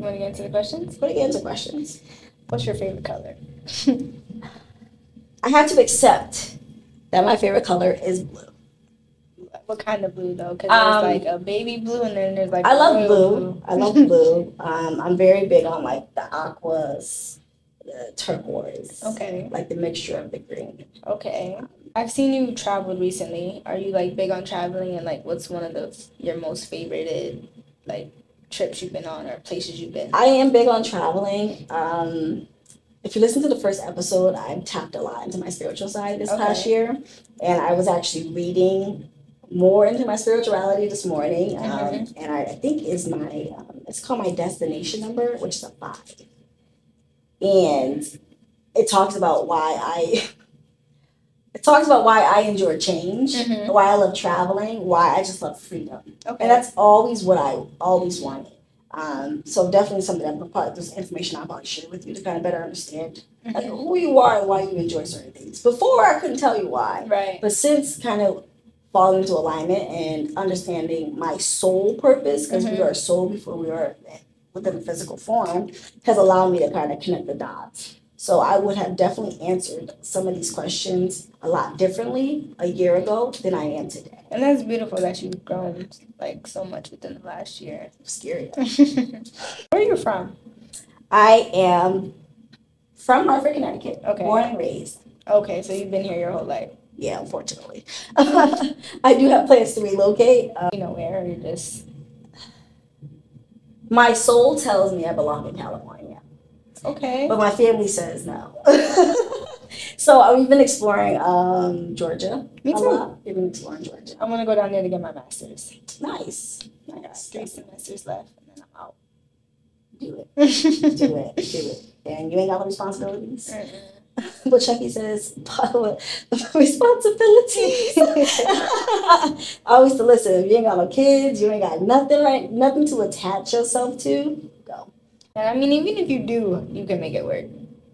You want to get into the questions? Let me get into questions. What's your favorite color? I have to accept that my favorite color is blue. What kind of blue though? Because Um, there's like a baby blue and then there's like I love royal blue. I love blue. Um, I'm very big on like the aquas, the turquoise, okay. like the mixture of the green. Okay. I've seen you traveled recently. Are you like big on traveling and like what's one of the your most favorited like trips you've been on or places you've been? I am big on traveling. Um, if you listen to the first episode, I tapped a lot into my spiritual side this past year, and I was actually reading more into my spirituality this morning. Um, Mhm. and I, I think is my um, it's called my destination number, which is a five, and it talks about why I. It talks about why I enjoy change, Mhm. why I love traveling, why I just love freedom. Okay. And that's always what I always wanted. Um, so definitely something that probably this information I'll probably share with you to kind of better understand like, Mhm. who you are and why you enjoy certain things. Before I couldn't tell you why, Right. but since kind of falling into alignment and understanding my soul purpose, because we Mhm. are soul before we are within the physical form, has allowed me to kind of connect the dots. So I would have definitely answered some of these questions a lot differently a year ago than I am today. And that's beautiful that you've grown like so much within the last year. Scary. Where are you from? I am from Hartford, Connecticut. Okay. Born and raised. Okay, so you've been here your whole life. Yeah, unfortunately. I do have plans to relocate. Uh, You know where you're just my soul tells me I belong in California, okay. but my family says no. so uh, we've been exploring um, Georgia. Me too. lot. We've been exploring Georgia. I'm gonna go down there to get my master's. Nice. I got Nice. three semesters left and then I'm out. Do it. Do it. Do it. And you ain't got no responsibilities. Mm-mm. But Chucky says, responsibilities. I always to listen. If you ain't got no kids, you ain't got nothing right, nothing to attach yourself to. Go. And I mean, even if you do, you can make it work.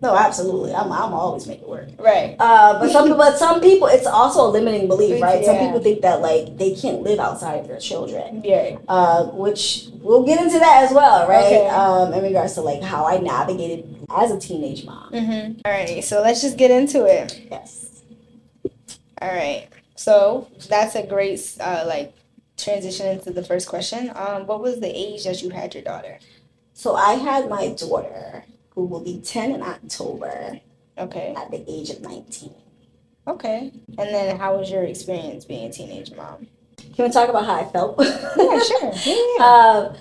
No, absolutely. I'm, I'm always make it work. Right. Uh, but some, but some people, it's also a limiting belief, right? Some people think that like they can't live outside of their children. Yeah. uh, which we'll get into that as well, right? Okay. Um, in regards to like how I navigated as a teenage mom. Mm-hmm. All right. So let's just get into it. Yes. All right. So that's a great uh, like transition into the first question. Um, what was the age that you had your daughter? So I had my daughter, who will be ten in October, Okay. at the age of nineteen. Okay. And then how was your experience being a teenage mom? Can we talk about how I felt? Yeah, sure. Yeah, yeah. Uh,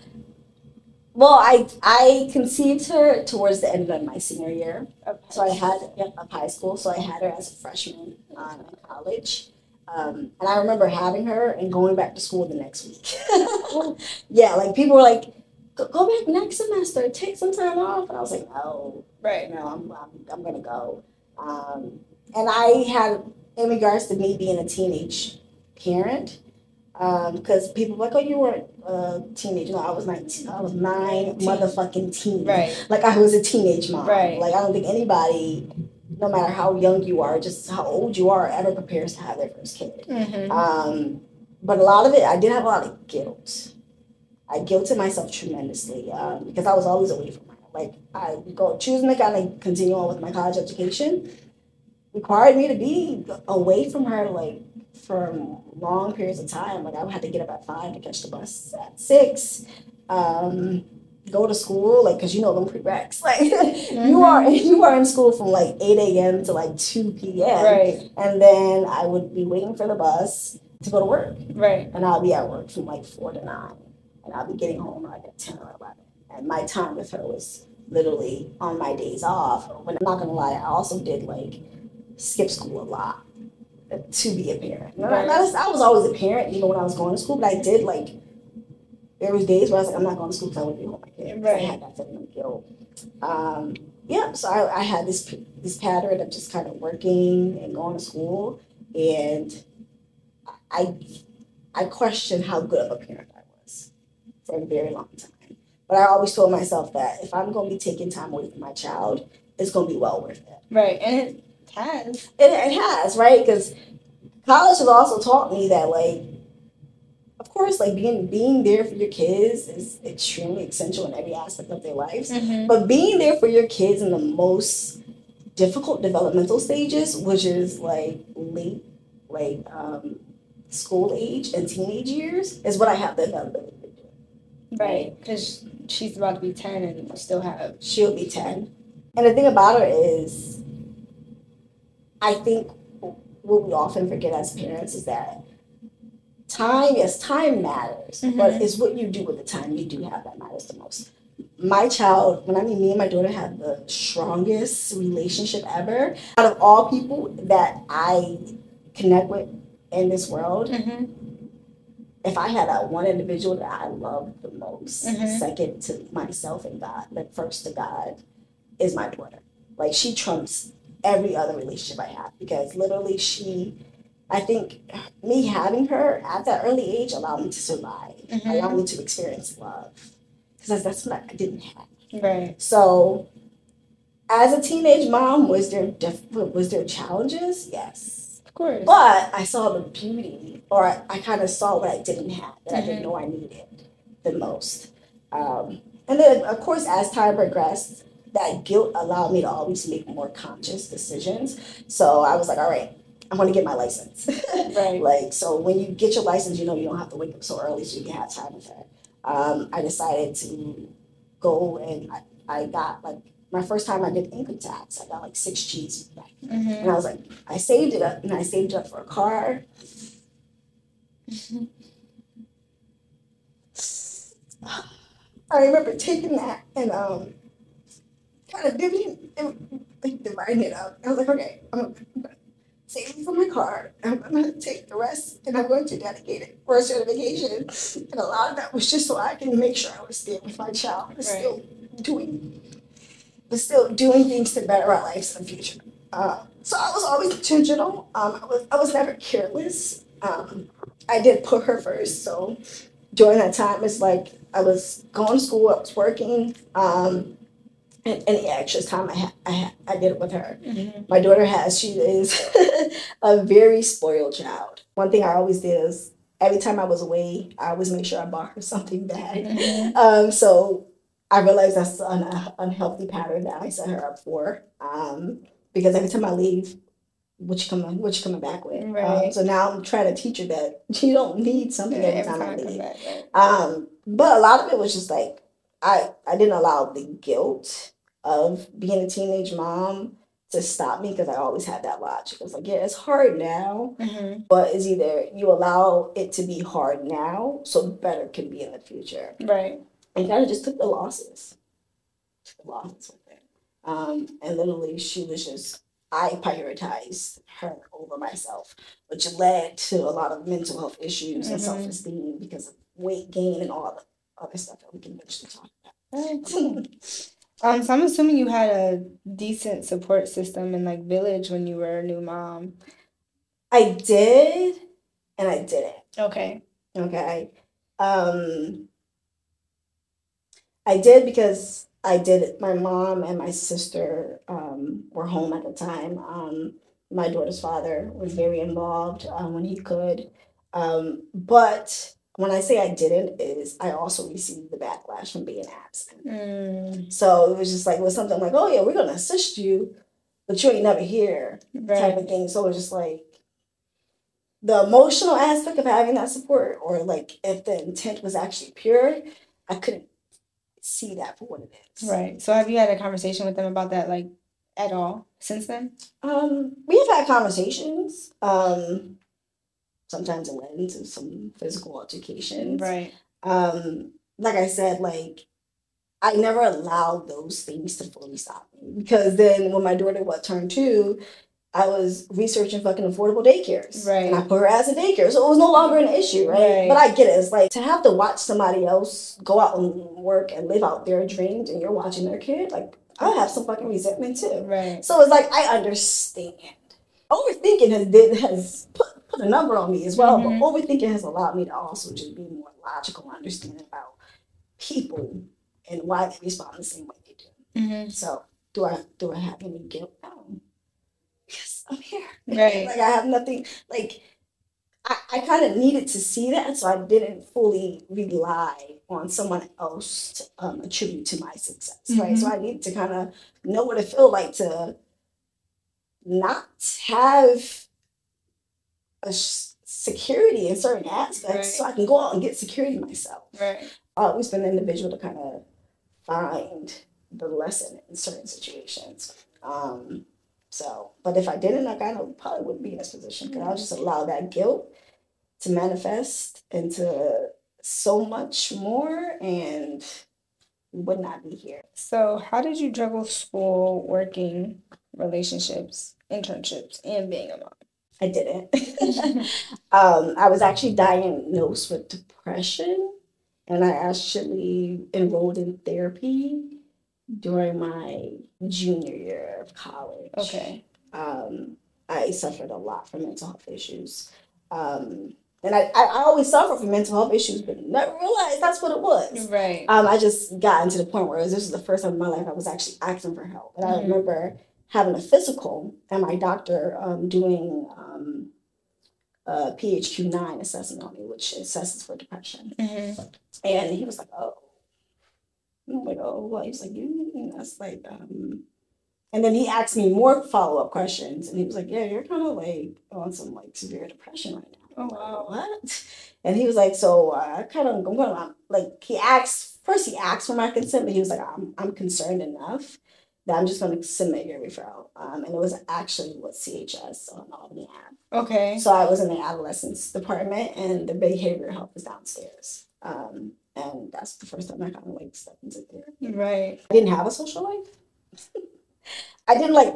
well, I I conceived her towards the end of my senior year. Okay. So I had yep, of high school. So I had her as a freshman um, in college, um, and I remember having her and going back to school the next week. yeah, like people were like, "Go, go back next semester, take some time off," and I was like, "No, right. no, I'm I'm, I'm gonna go." Um, and I had, in regards to me being a teenage parent, because people were like, "Oh, you weren't a teenage." No, I was nineteen. I was nine, Teen. motherfucking teen Right. like I was a teenage mom. Right. Like I don't think anybody, no matter how young you are, just how old you are, ever prepares to have their first kid. Mm-hmm. Um, but a lot of it, I did have a lot of guilt. I guilted myself tremendously um, because I was always away from her. Like I go choosing to kind of continue on with my college education required me to be away from her like for long periods of time. Like I would have to get up at five to catch the bus at six. Um, go to school like because you know them prereqs like you are you are in school from like 8 a.m to like 2 p.m Right. and then i would be waiting for the bus to go to work Right. and i'll be at work from like 4 to 9 and i'll be getting home like at 10 or 11 and my time with her was literally on my days off but i'm not gonna lie i also did like skip school a lot to be a parent Right. I, was, I was always a parent even when i was going to school but i did like there was days where I was like, I'm not going to school because I want to be home with my kids. I Right. had that feeling of guilt. Um, yeah, so I, I had this this pattern of just kind of working and going to school, and I I questioned how good of a parent I for a very long time. But I always told myself that if I'm going to be taking time away from my child, it's going to be well worth it. Right. And it has. And it has, right? Because college has also taught me that, like, of course, like being being there for your kids is extremely essential in every aspect of their lives. Mm-hmm. But being there for your kids in the most difficult developmental stages, which is like late, like um, school age and teenage years, is what I have the availability to do. Right, because she's about to be ten and you still have. She'll be 10. And the thing about her is, I think what we often forget as parents is that time, yes, time matters, but Mhm. it's what you do with the time you do have that matters the most. My child, when I mean me and my daughter have the strongest relationship ever, out of all people that I connect with in this world, Mm-hmm. If I had that one individual that I love the most, Mhm. second to myself and God, but first to God, is my daughter. Like she trumps every other relationship I have because literally she, I think me having her at that early age allowed me to survive, Mhm. allowed me to experience love, because that's what I didn't have. Right. So, as a teenage mom, was there diff- was there challenges? Yes. Course. But I saw the beauty, or I, I kind of saw what I didn't have that I Mhm. didn't know I needed the most. Um, and then, of course, as time progressed, that guilt allowed me to always make more conscious decisions. So I was like, all right, I'm going to get my license. Right. like, so when you get your license, you know you don't have to wake up so early so you can have time with her. Um, I decided to go and I, I got like, my first time I did income tax, I got like six G's back. Mm-hmm. And I was like, I saved it up and I saved it up for a car. I remember taking that and um kind of divvying and dividing it up. I was like, okay, I'm gonna save it for my car. I'm gonna take the rest and I'm going to dedicate it for a certification. And a lot of that was just so I can make sure I was there with my child, but still doing but still doing things to better our lives in the future. Uh, so I was always intentional. Um, I was I was never careless. Um, I did put her first. So during that time, it's like I was going to school, I was working, um, and any extra time I had, I had, I did it with her. Mm-hmm. My daughter has she is a very spoiled child. One thing I always did is every time I was away, I always make sure I bought her something bad. Mm-hmm. Um, so I realized that's an uh, unhealthy pattern that I set her up for. Um, because every time I leave, what you coming, what you coming back with? Um, Right. so now I'm trying to teach her that you don't need something every time I I leave. back, right? Um, but a lot of it was just like I I didn't allow the guilt of being a teenage mom to stop me because I always had that logic. I was like, yeah, it's hard now, Mm-hmm. but it's either you allow it to be hard now so better can be in the future Right. And kind of just took the losses. Took the losses with it. Um, and literally, she was just, I prioritized her over myself, which led to a lot of mental health issues and Mhm. self esteem because of weight gain and all the other stuff that we can eventually talk about. Um, so I'm assuming you had a decent support system and like village when you were a new mom. I did, and I didn't. Okay. Okay. Um, I did because I did it. My mom and my sister um, were home at the time. Um, my daughter's father was very involved um, when he could. Um, but when I say I didn't, is I also received the backlash from being absent. Mm, So it was just like, it was something like, oh, yeah, we're going to assist you, but you ain't never here type of thing. So it was just like the emotional aspect of having that support, or like if the intent was actually pure, I couldn't see that for what it is. Right. So have you had a conversation with them about that like at all since then? Um, we have had conversations. Um, sometimes it led into some physical altercations. Right. Um, like I said, like I never allowed those things to fully stop me because then when my daughter what turned two, I was researching fucking affordable daycares. Right. And I put her as a daycare. So it was no longer an issue, right? Right. But I get it. It's like to have to watch somebody else go out and work and live out their dreams and you're watching their kid, like I have some fucking resentment too. Right. So it's like I understand. Overthinking has did has put, put a number on me as well, Mhm. but overthinking has allowed me to also just be more logical and understand about people and why they respond the same way they do. Mm-hmm. So do I do I have any guilt? No. Yes, I'm here. Right. like I have nothing like I, I kind of needed to see that, so I didn't fully rely on someone else to um, attribute to my success, right? So I needed to kind of know what it felt like to not have a sh- security in certain aspects, so I can go out and get security myself. Right. I've always been an individual to kind of find the lesson in certain situations. Um, so, but if I didn't, I kind of probably wouldn't be in this position because I'll just allow that guilt to manifest into so much more and would not be here. So, how did you juggle school, working, relationships, internships, and being a mom? I didn't. um, I was actually diagnosed with depression and I actually enrolled in therapy during my junior year of college. Okay. um, I suffered a lot from mental health issues. Um, and I, I, I always suffered from mental health issues, but never realized that's what it was. Right. Um, I just got into the point where this was the first time in my life I was actually asking for help. And I Mhm. remember having a physical and my doctor um, doing um, a PHQ-9 assessment on me, which assesses for depression. hmm And he was like, oh. I'm like, oh, well, he's like, you, that's like, um, and then he asked me more follow up questions, and he was like, yeah, you're kind of like on some like severe depression right now. Oh, wow. What? And he was like, so uh, I kind of, I'm going, I'm, like, he asked, first he asked for my consent, but he was like, I'm, I'm concerned enough that I'm just going to submit your referral. Um, and it was actually with CHS on Albany Ave. Okay. So I was in the adolescence department and the behavioral health was downstairs. Um, and that's the first time I kind of like stepped into therapy. Right. I didn't have a social life. I didn't like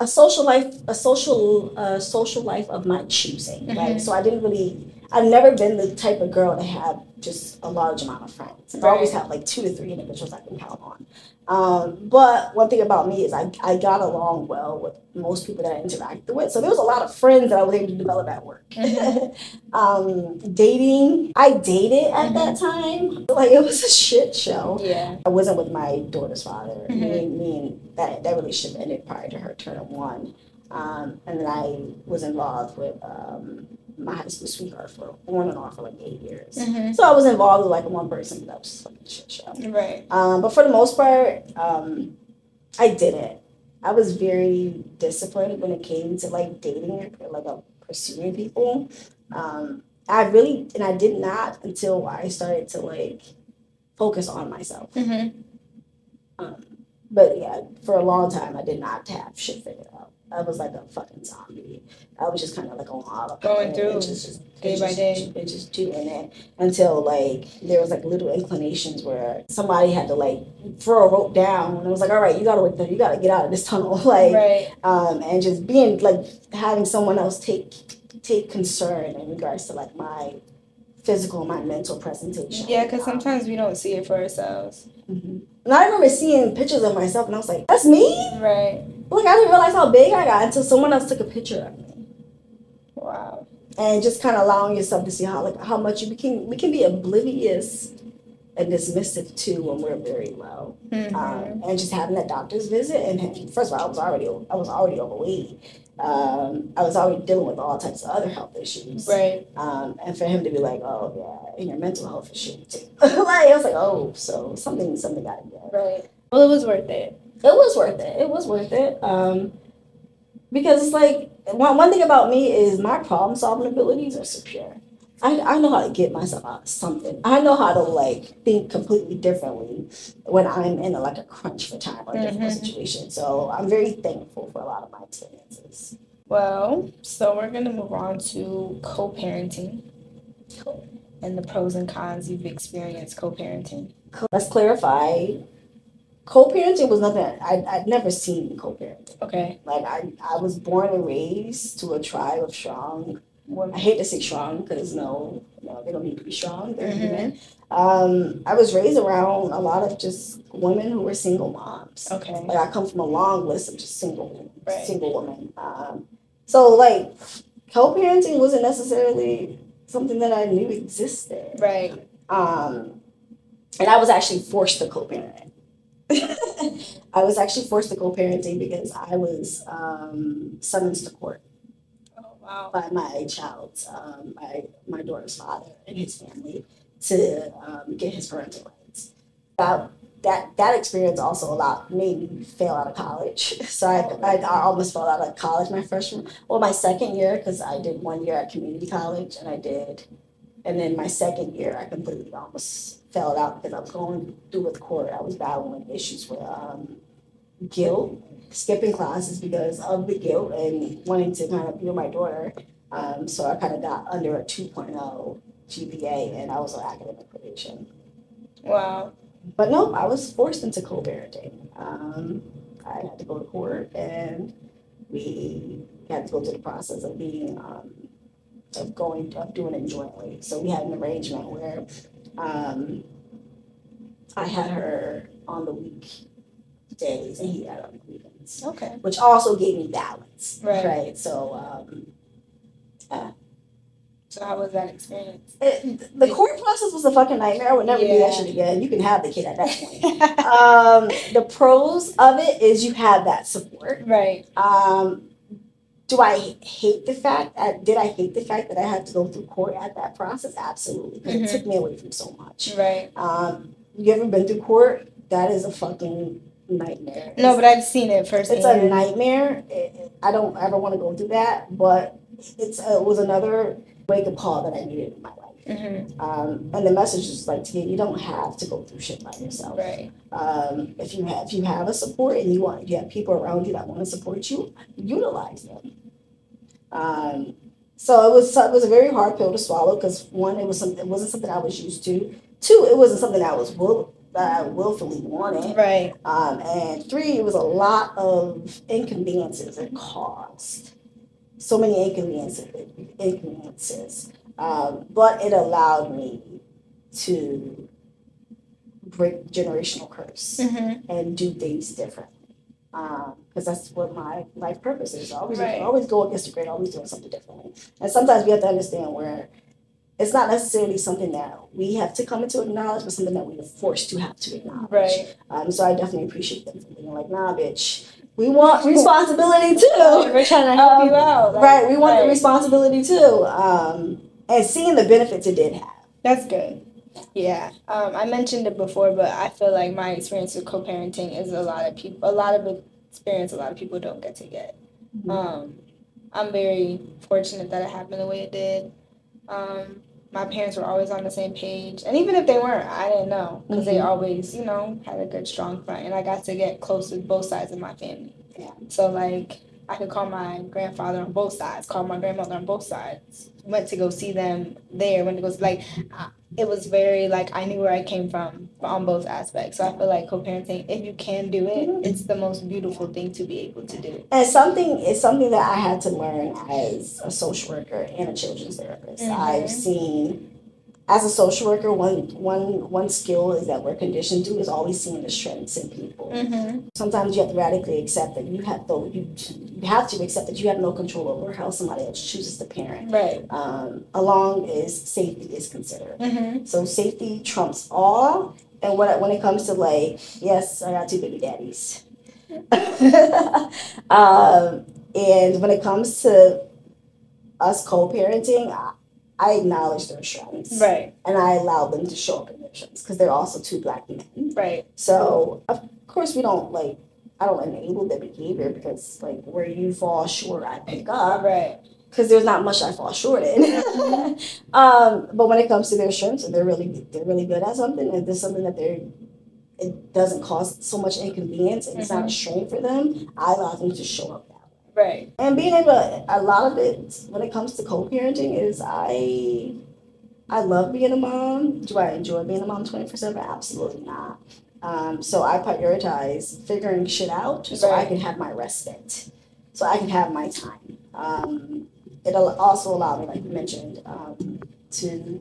a- social life, a social, uh, social life of my choosing. Right. Mhm. So I didn't really. I've never been the type of girl to have just a large amount of friends. I've always Right. had like two to three individuals I can count on. Um, but one thing about me is I, I got along well with most people that I interacted with. So there was a lot of friends that I was able to develop at work. Mhm. um, dating, I dated at that time. Like it was a shit show. Yeah. I wasn't with my daughter's father. Me, Mhm. and- me and that, that relationship ended prior to her turning one. Um, and then I was involved with um, my high school sweetheart for on and off for like eight years. hmm So I was involved with like one person, but that was just like a shit show. Right. Um, but for the most part, um, I didn't. I was very disciplined when it came to like dating or like uh, pursuing people. Um, I really and I did not until I started to like focus on myself. hmm Um, but yeah, for a long time, I did not have shit figured out. I was like a fucking zombie. I was just kind of like on autopilot. Going through just, just, day by just- day. and just doing it until like there was like little inclinations where somebody had to like throw a rope down and it was like, all right, you gotta there, you gotta get out of this tunnel, like, Right. um, and just being like having someone else take take concern in regards to like my physical, my mental presentation. Yeah, because Um, sometimes we don't see it for ourselves. mhm. And I remember seeing pictures of myself and I was like, that's me. Right. Like I didn't realize how big I got until someone else took a picture of me. Wow. And just kind of allowing yourself to see how like how much you can we can be oblivious and dismissive too when we're very low. hmm Um, and just having that doctor's visit and first of all I was already I was already overweight. Um, I was already dealing with all types of other health issues. right. Um, and for him to be like, oh yeah, and your mental health issue too. like I was like, oh, so something something got to get. Right. Well, it was worth it. It was worth it. It was worth it. Um, because it's like one, one thing about me is my problem solving abilities are superior. I, I know how to get myself out of something. I know how to like think completely differently when I'm in a, like a crunch for time or a difficult Mhm. situation. So I'm very thankful for a lot of my experiences. Well, so we're gonna move on to co-parenting and the pros and cons you've experienced co-parenting. Let's clarify. Co-parenting was nothing I, I'd never seen co-parenting. Okay. Like I, I was born and raised to a tribe of strong I hate to say strong because no, no, they don't need to be strong. They're Mhm. human. Um, I was raised around a lot of just women who were single moms. Okay. Like I come from a long list of just single, Right. single women. Um, so like co-parenting wasn't necessarily something that I knew existed. Right. Um, and I was actually forced to co-parent. I was actually forced to co-parenting because I was um, summoned to court. Oh Wow. by my child's, um, my, my daughter's father and his family to um, get his parental rights. That, that, that experience also allowed, made me fail out of college. So I, I, I almost fell out of college my freshman, well, my second year, because I did one year at community college and I did, and then my second year, I completely almost fell out because I was going through with court. I was battling issues with um, guilt, skipping classes because of the guilt and wanting to kind of be with my daughter. Um, so I kind of got under a 2.0 GPA and I was on academic probation. Wow. But no, I was forced into co-parenting. Um, I had to go to court and we had to go through the process of being um, of going of doing it jointly. So we had an arrangement where um, I had her on the weekdays and he had on the weekends, Okay. which also gave me balance. Right. right? So um, So how was that experience? it, the court process was a fucking nightmare. I would never do that shit again. You can have the kid at that point. um, the pros of it is you have that support. right. Um, do I hate the fact? Uh, did I hate the fact that I had to go through court at that process? Absolutely, Mhm. it took me away from so much. Right. Um, you ever been through court? That is a fucking nightmare. No, but I've seen it firsthand. it's a nightmare. It- I don't ever want to go through that, but it's uh, it was another wake up call that I needed in my life. Mm-hmm. Um, and the message is like to you, you don't have to go through shit by yourself. Right. Um, if you have if you have a support and you want you have people around you that want to support you, utilize them. Um, so it was it was a very hard pill to swallow because one, it was something it wasn't something I was used to. Two, it wasn't something I was will that I willfully wanted. Right. Um, and three, it was a lot of inconveniences it caused. So many inconveniences, inconveniences. Um, but it allowed me to break generational curse Mm-hmm. and do things differently. Because that's what my life purpose is. Always, Right. always go against the grain, always doing something differently. And sometimes we have to understand where it's not necessarily something that we have to come into acknowledge, but something that we are forced to have to acknowledge. Right. Um, so I definitely appreciate them for being like, nah, bitch, we want responsibility too. We're trying to help Um, you out. like, Right, we want the responsibility too. Um, and seeing the benefits it did have. That's good. Yeah. Um, I mentioned it before, but I feel like my experience with co-parenting is a lot of people, a lot of experience a lot of people don't get to get. Mhm. Um, I'm very fortunate that it happened the way it did. Um, my parents were always on the same page, and even if they weren't, I didn't know because they Mhm. always, you know, had a good strong front, and I got to get close with both sides of my family. Yeah. So like, I could call my grandfather on both sides, call my grandmother on both sides. Went to go see them there. Went to go like, I- it was very like I knew where I came from on both aspects. So I feel like co-parenting, if you can do it, Mhm. it's the most beautiful thing to be able to do. And something it's something that I had to learn as a social worker and a children's therapist. Mhm. I've seen as a social worker, one one one skill is that we're conditioned to is always seeing the strengths in people. Mm-hmm. Sometimes you have to radically accept that you have to you, you have to accept that you have no control over how somebody else chooses to parent. Right. Um, along as safety is considered. Mm-hmm. So safety trumps all. And when it, when it comes to like, yes, I got two baby daddies. um, and when it comes to us co-parenting, I, acknowledge their strengths Right. and I allow them to show up in their strengths because they're also two black men. Right. So of course we don't like I don't enable their behavior because like where you fall short, I pick up Right. because there's not much I fall short in. um, but when it comes to their strengths, and they're really they're really good at something, and there's something that they're it doesn't cause so much inconvenience, and it's not a strain for them. I allow them to show up. Right. And being able, a lot of it when it comes to co-parenting is I. I love being a mom. Do I enjoy being a mom 24 7? Absolutely not. Um, so I prioritize figuring shit out so I can have my respite, so I can have my time. Um, it'll also allow me, like you mentioned, um, to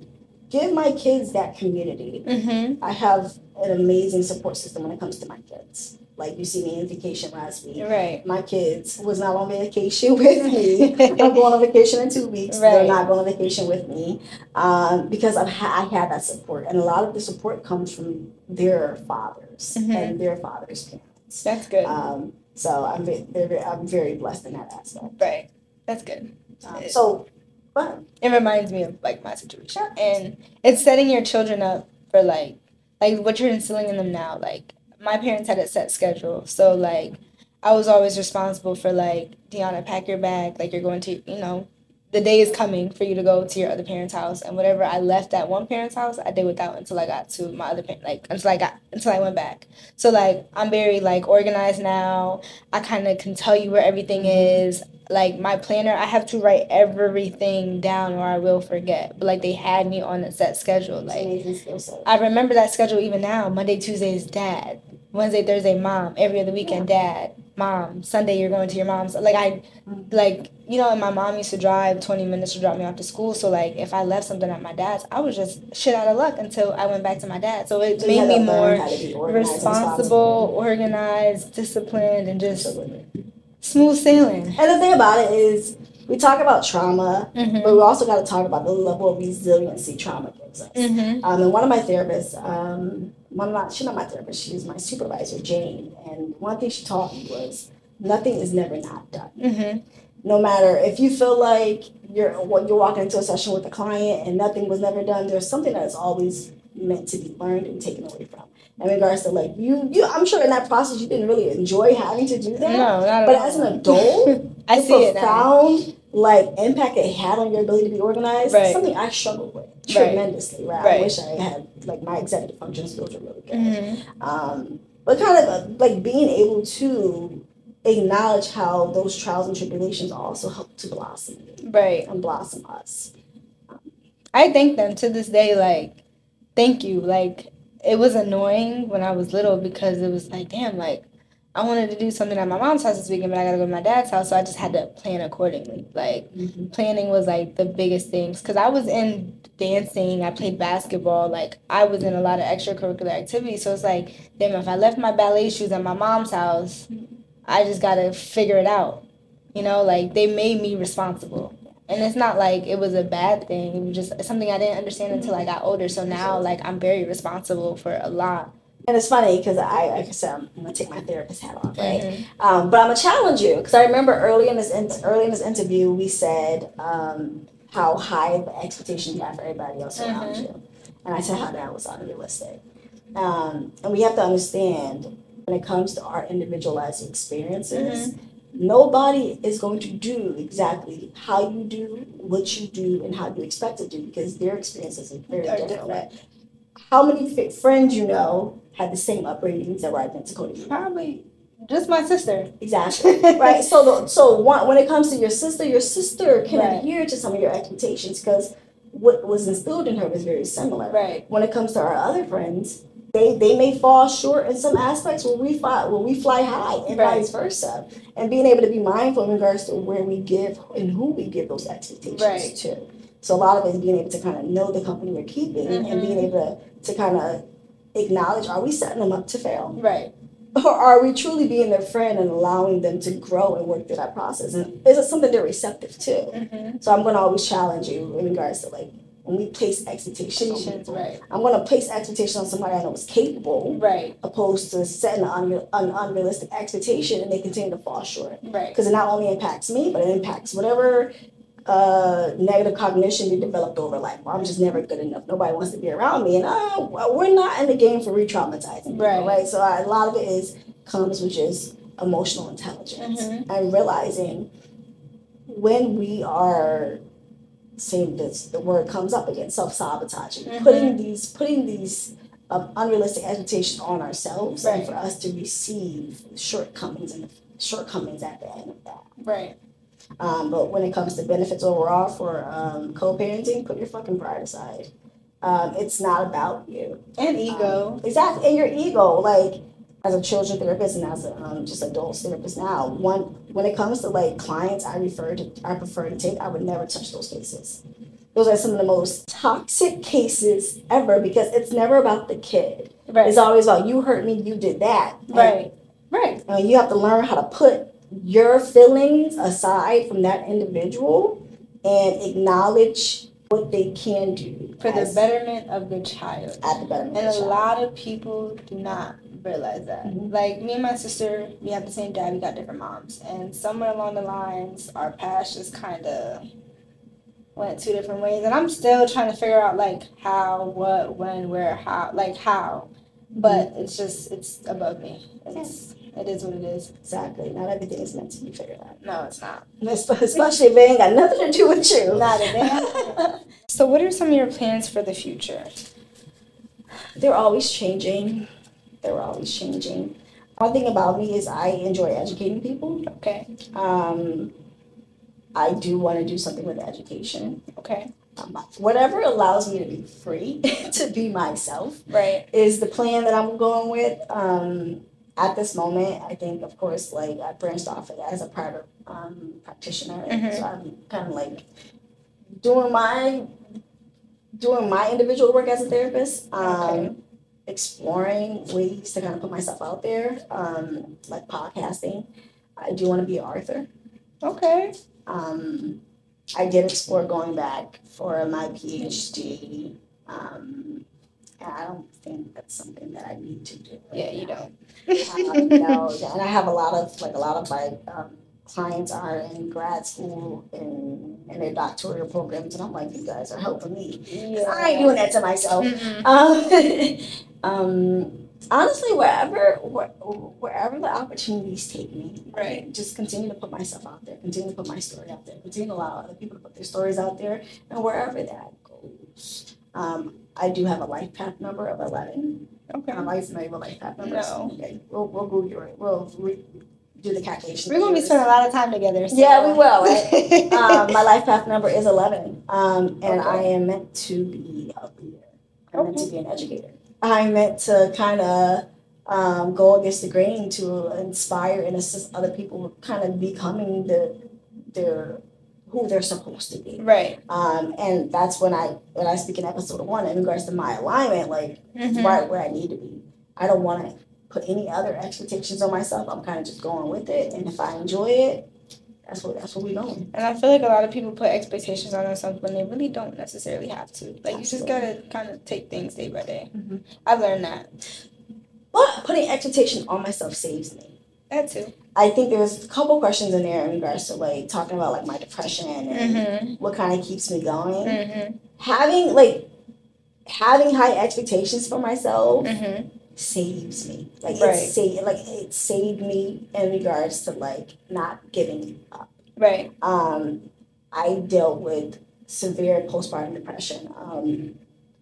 give my kids that community. Mm-hmm. I have an amazing support system when it comes to my kids. Like you see me in vacation last week. Right. My kids was not on vacation with me. I'm going on vacation in two weeks. Right. They're not going on vacation with me um, because I've ha- I had that support, and a lot of the support comes from their fathers Mhm. and their fathers' parents. That's good. Um, so I'm very, very, I'm very blessed in that aspect. right. That's good. Um, so, but it reminds me of like my situation and it's setting your children up for like like what you're instilling in them now like my parents had a set schedule. So like i was always responsible for like Dionna pack your bag. Like you're going to you know the day is coming for you to go to your other parent's house. And whatever i left at one parent's house i did without until i got to my other parent like until i got until i went back. So like i'm very like organized now. I kind of can tell you where everything is. Like my planner i have to write everything down or i will forget. But like they had me on a set schedule. Like amazing. Skill set. i remember that schedule even now. Monday tuesday is dad wednesday thursday mom every other weekend dad mom sunday you're going to your mom's. Like i like you know my mom used to drive 20 minutes to drop me off to school. So like if i left something at my dad's i was just shit out of luck until i went back to my dad. So it So made me more how to be organized responsible organized disciplined and just smooth sailing. And the thing about it is, we talk about trauma, Mhm. but we also got to talk about the level of resiliency trauma gives us. mm-hmm. Um, and one of my therapists, um, my, she's not my therapist, she's my supervisor, Jane. And one thing she taught me was nothing is never not done. Mm-hmm. No matter if you feel like you're you're walking into a session with a client and nothing was never done, there's something that is always meant to be learned and taken away from. In regards to like you, you, I'm sure in that process you didn't really enjoy having to do that. no not at But at as an adult, i the see it now profound like impact it had on your ability to be organized Right. something I struggled with tremendously. Right? Right. I wish I had like my executive function skills were really good. Mhm. Um, but kind of uh, like being able to acknowledge how those trials and tribulations also help to blossom right and blossom us. I thank them to this day. Like, thank you. Like, it was annoying when I was little because it was like, damn, like, I wanted to do something at my mom's house this weekend, but I gotta go to my dad's house, so I just had to plan accordingly. Like, mm-hmm. planning was like the biggest thing because I was in dancing, I played basketball, like, I was in a lot of extracurricular activities. So it's like, damn, if I left my ballet shoes at my mom's house, mm-hmm. I just gotta figure it out. You know, like, they made me responsible and it's not like it was a bad thing it was just something i didn't understand until i got older so now like i'm very responsible for a lot And it's funny because I, like I said, I'm gonna take my therapist hat off, right? Mhm. Um, but I'm gonna challenge you because I remember early in this in- early in this interview we said um, how high the expectations you have for everybody else around Mhm. you, and I said how that was unrealistic. Um, and we have to understand when it comes to our individualized experiences, nobody is going to do exactly how you do, what you do, and how you expect to do because their experiences are very different. different. How many fi- friends you know had the same upbringings that were identical to you? probably just my sister Exactly. right. So, the, so one, when it comes to your sister, your sister can Right. adhere to some of your expectations because what was instilled in her was very similar. right When it comes to our other friends, they they may fall short in some aspects where we fly where we fly high and Right. vice versa. And being able to be mindful in regards to where we give and who we give those expectations Right. to. So a lot of it is being able to kind of know the company we're keeping and Mhm. being able to, to kind of acknowledge are we setting them up to fail? right Or are we truly being their friend and allowing them to grow and work through that process? And is it something they're receptive to? mm-hmm. So I'm gonna always challenge you in regards to like when we place expectations right I'm gonna place expectations on somebody I know is capable, right opposed to setting an, unreal, an unrealistic expectation and they continue to fall short. right Because it not only impacts me, but it impacts whatever uh, negative cognition you developed over life. I'm just never good enough. Nobody wants to be around me, and uh, we're not in the game for re-traumatizing people, Right. right? So I, a lot of it is comes with just emotional intelligence Mhm. and realizing when we are saying this, the word comes up again, self-sabotaging, Mhm. putting these putting these um, unrealistic expectations on ourselves, and for us to receive shortcomings and shortcomings at the end of that. right Um, but when it comes to benefits overall for um, co-parenting, put your fucking pride aside. Um, it's not about you. and ego Um, exactly, and your ego. Like as a children therapist and as a um, just adult therapist now, one when it comes to like clients, I refer to, I prefer to take. I would never touch those cases. Those are some of the most toxic cases ever because it's never about the kid. right It's always about you hurt me, you did that. And right right uh, you have to learn how to put your feelings aside from that individual and acknowledge what they can do for the betterment of the child at the betterment and of a the child. lot of people do not realize that. Mhm. Like me and my sister, we have the same dad, we got different moms, and somewhere along the lines, our paths just kind of went two different ways, and I'm still trying to figure out like how, what, when, where, how, like how. But it's just it's above me. It's it is what it is. Exactly. Not everything is meant to be figured out. No, it's not. Especially if it ain't got nothing to do with you. Not a damn. so, what are some of your plans for the future? They're always changing. They're always changing. One thing about me is I enjoy educating people. Okay. Um, I do want to do something with education. Okay. Um, whatever allows me to be free to be myself Right. is the plan that I'm going with. Um, at this moment, I think, of course, like I branched off as a private um, practitioner, Mhm. so I'm kind of like doing my doing my individual work as a therapist. Um, Okay. Exploring ways to kind of put myself out there, um, like podcasting. I do want to be an author. Okay. Um, I did explore going back for my PhD. Um, I don't think that's something that I need to do. right Yeah, you now. don't. Um, no, and I have a lot of like a lot of my um, clients are in grad school and in their doctoral programs, and I'm like, you guys are helping me. 'Cause I ain't doing that to myself. Mm-mm. Um, um, honestly, wherever where, wherever the opportunities take me, Right. Just continue to put myself out there, continue to put my story out there, continue to allow other people to put their stories out there, and wherever that goes. Um, I do have a life path number of eleven. Okay. Are you familiar with life path numbers? No. Okay, we'll we'll Google it. We'll re- do the calculation. We're gonna be spending a lot of time together. So. Yeah, we will, right? um, my life path number is 11, um, and. I am meant to be a leader. I'm meant to be an educator. I'm meant to kind of um, go against the grain to inspire and assist other people kind of becoming the their who they're supposed to be. right. Um, and that's when I when I speak in episode one in regards to my alignment, like Mhm. right where I need to be. I don't want to put any other expectations on myself. I'm kind of just going with it, and if I enjoy it, that's what that's what we're doing. And I feel like a lot of people put expectations on themselves when they really don't necessarily have to. Like you just gotta kind of take things day by day. Mhm. I've learned that. But putting expectation on myself saves me. That too. I think there's a couple questions in there in regards to like talking about like my depression and Mm-hmm. what kind of keeps me going. Mm-hmm. Having like having high expectations for myself Mm-hmm. saves me. Like Right. it sa- like it saved me in regards to like not giving up. Right. Um, I dealt with severe postpartum depression. Um,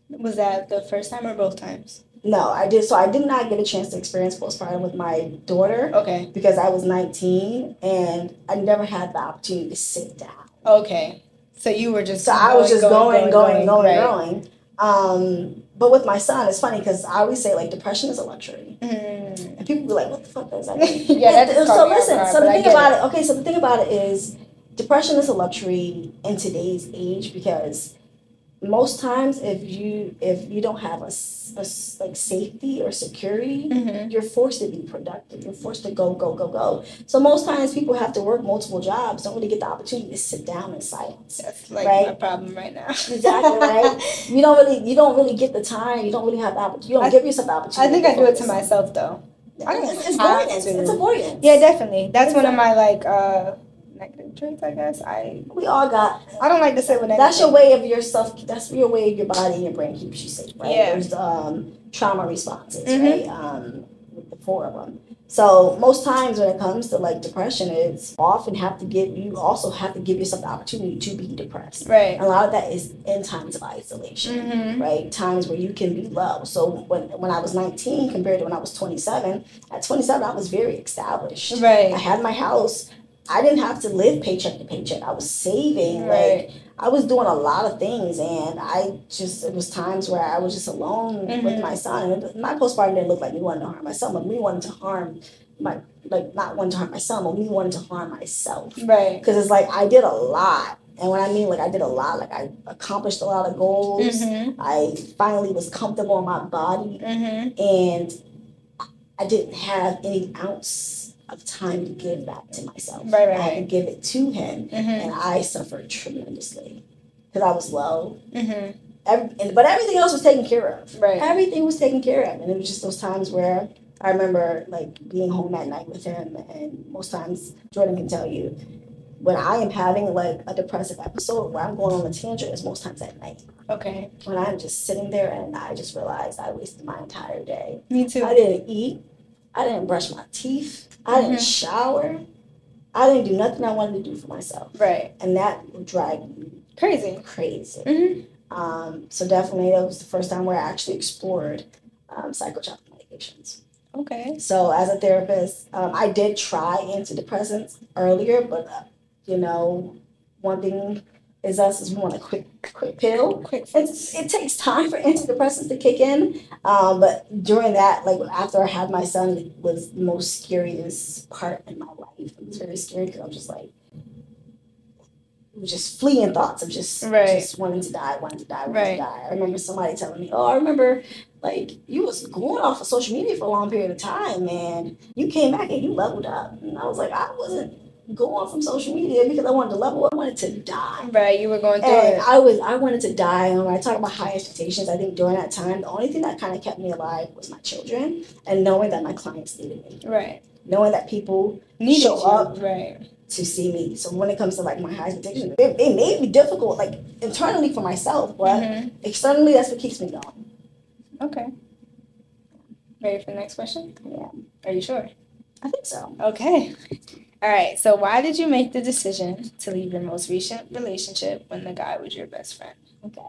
Was that the first time or both times? No, I did. So I did not get a chance to experience postpartum with my daughter Okay. because I was 19 and I never had the opportunity to sit down. Okay. So you were just So I was just going, going, going, right. going. Um, but with my son, it's funny because I always say like depression is a luxury, Mm. and people be like, "What the fuck does that mean?" yeah, that And just so caught me off listen. So the thing about it. it, okay. So the thing about it is, depression is a luxury in today's age because most times if you if you don't have a, a like safety or security, Mhm. you're forced to be productive. You're forced to go, go, go, go. So most times people have to work multiple jobs, don't really get the opportunity to sit down in silence. That's like Right. my problem right now. Exactly right. You don't really, you don't really get the time. You don't really have the opportunity. You don't I- give yourself the opportunity. I think I do it to myself though. I don't It's, it's avoidance. It's avoidance. Yeah, definitely. That's one of my like uh negative traits, I guess. I We all got. I don't like to sit with anything. That's your way of yourself. That's your way of your body and your brain keeps you safe, right? Yeah. There's um, trauma responses, Mhm. right? Um, with the four of them. So most times when it comes to like depression, it's often have to give you also have to give yourself the opportunity to be depressed. Right. And a lot of that is in times of isolation. Mm-hmm. right? Times where you can be low. So when when I was 19 compared to when I was 27, at 27 I was very established. Right. I had my house. I didn't have to live paycheck to paycheck. I was saving. Right. Like I was doing a lot of things, and I just it was times where I was just alone with Mhm. my son. And my postpartum didn't look like me wanting to harm my son, but me wanting to harm my like not wanting to harm my son, but me wanting to harm myself Right. because it's like I did a lot. And when I mean like I did a lot, like I accomplished a lot of goals. Mm-hmm. I finally was comfortable in my body Mm-hmm. and I didn't have any ounce of time to give back to myself. Right, right, I had to give it to him Mm-hmm. and I suffered tremendously because I was low. Mm-hmm. Every, and, but everything else was taken care of. Right. Everything was taken care of. And it was just those times where I remember like being home at night with him, and most times Jordan can tell you when I am having like a depressive episode where I'm going on a tangent is most times at night. Okay. When I'm just sitting there and I just realized I wasted my entire day. Me too. I didn't eat. I didn't brush my teeth. I didn't Mhm. shower. I didn't do nothing I wanted to do for myself. Right. And that would drive me Crazy. crazy. hmm Um, so definitely that was the first time where I actually explored um, psychotropic medications. Okay. So as a therapist, um, I did try antidepressants earlier, but uh, you know, one thing is us is we want a quick quick pill. Quick It's, it takes time for antidepressants to kick in, um, but during that, like after I had my son, it was the most scariest part in my life. It was very scary because I was just like, just fleeing thoughts of just Right. just wanting to die, wanting to die, wanting Right. to die. I remember somebody telling me, "Oh, I remember like you was going off of social media for a long period of time, and you came back and you leveled up." And I was like, I wasn't going from social media because I wanted to level. I wanted to die. Right. You were going through And it. I was I wanted to die. And when I talk about high expectations, I think during that time, the only thing that kind of kept me alive was my children and knowing that my clients needed me, Right. knowing that people Needed show you. up Right. to see me. So when it comes to like my high expectations, it, it made me difficult, like internally for myself, but Mhm. externally, that's what keeps me going. Okay. Ready for the next question? Yeah, Are you sure? I think so. Okay. All right. So, why did you make the decision to leave your most recent relationship when the guy was your best friend? Okay.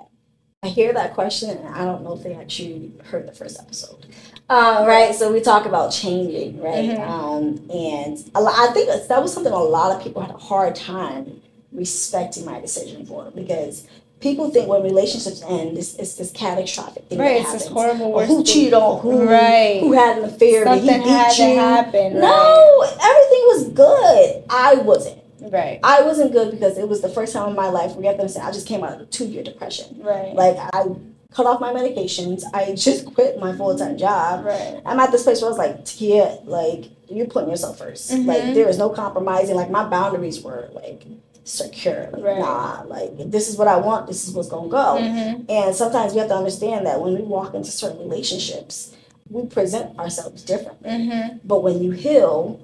I hear that question, and I don't know if they actually heard the first episode. Uh, right. So we talk about changing, right? Mhm. Um, and a lot, I think that was something a lot of people had a hard time respecting my decision for because people think when relationships end, it's, it's this catastrophic thing Right. It's this horrible Or who cheated on who? Right. Who had an affair? Something he had beat to you? happen. No, everything was good. I wasn't. Right. I wasn't good because it was the first time in my life where you have to understand I just came out of a two year depression. Right. Like I cut off my medications. I just quit my full time job. Right. I'm at this place where I was like, Takia, like you're putting yourself 1st Mhm. Like there is no compromising. Like my boundaries were like secure. Like, Right. Nah, like this is what I want. This is what's gonna go. Mhm. And sometimes we have to understand that when we walk into certain relationships, we present ourselves differently. Mhm. But when you heal,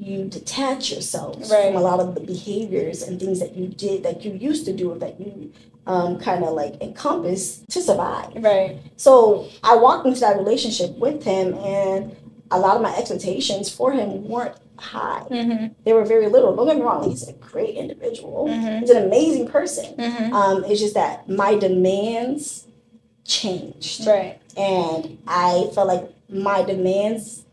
you detach yourself Right. from a lot of the behaviors and things that you did that you used to do or that you um, kind of like encompass to survive. Right. So I walked into that relationship with him, and a lot of my expectations for him weren't high. Mhm. They were very little. Don't get me wrong; he's a great individual. Mhm. He's an amazing person. Mhm. Um, it's just that my demands changed Right. and I felt like my demands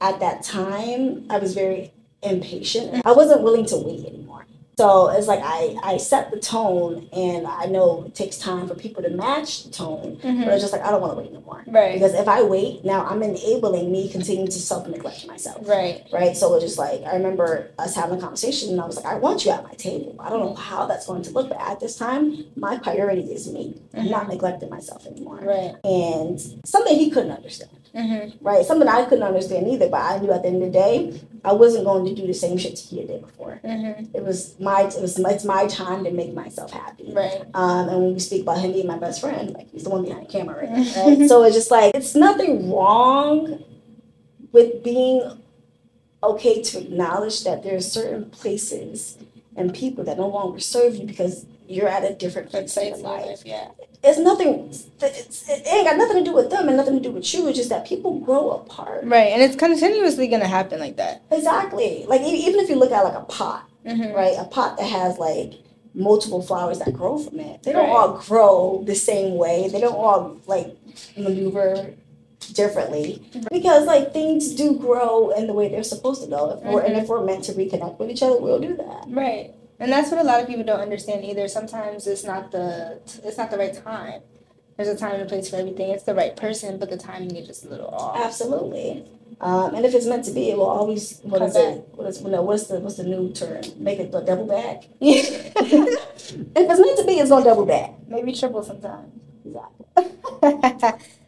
at that time, I was very impatient. I wasn't willing to wait anymore. So it's like I, I set the tone, and I know it takes time for people to match the tone, but Mhm. it's just like I don't want to wait no more. Right. Because if I wait, now I'm enabling me continuing to self neglect myself. Right. Right. So it's just like I remember us having a conversation and I was like, I want you at my table. I don't know how that's going to look, but at this time, my priority is me. I'm not neglecting myself anymore. Right. And something he couldn't understand. Mhm. Right. Something I couldn't understand either, but I knew at the end of the day, I wasn't going to do the same shit to he did before. Mhm. It was my it was it's my time to make myself happy. Right. Um, and when we speak about him being my best friend, like he's the one behind the camera right now, right? so it's just like it's nothing wrong with being okay to acknowledge that there are certain places and people that no longer serve you because you're at a different Good place in place your in life. Yeah. It's nothing. It's, it ain't got nothing to do with them and nothing to do with you. It's just that people grow apart. Right. And it's continuously gonna happen like that. Exactly. Like even if you look at like a pot, Mhm. right? A pot that has like multiple flowers that grow from it. They don't Right. all grow the same way. They don't all like maneuver differently because like things do grow in the way they're supposed to go. If we're and if we're meant to reconnect with each other, we'll do that. Right. And that's what a lot of people don't understand either. Sometimes it's not the it's not the right time. There's a time and a place for everything. It's the right person, but the timing is just a little off. Absolutely. Um, and if it's meant to be, it will always what Come is it? What is no, what's the what's the new term? Make it the double back. if it's meant to be, it's gonna double back. Maybe triple sometimes. Exactly.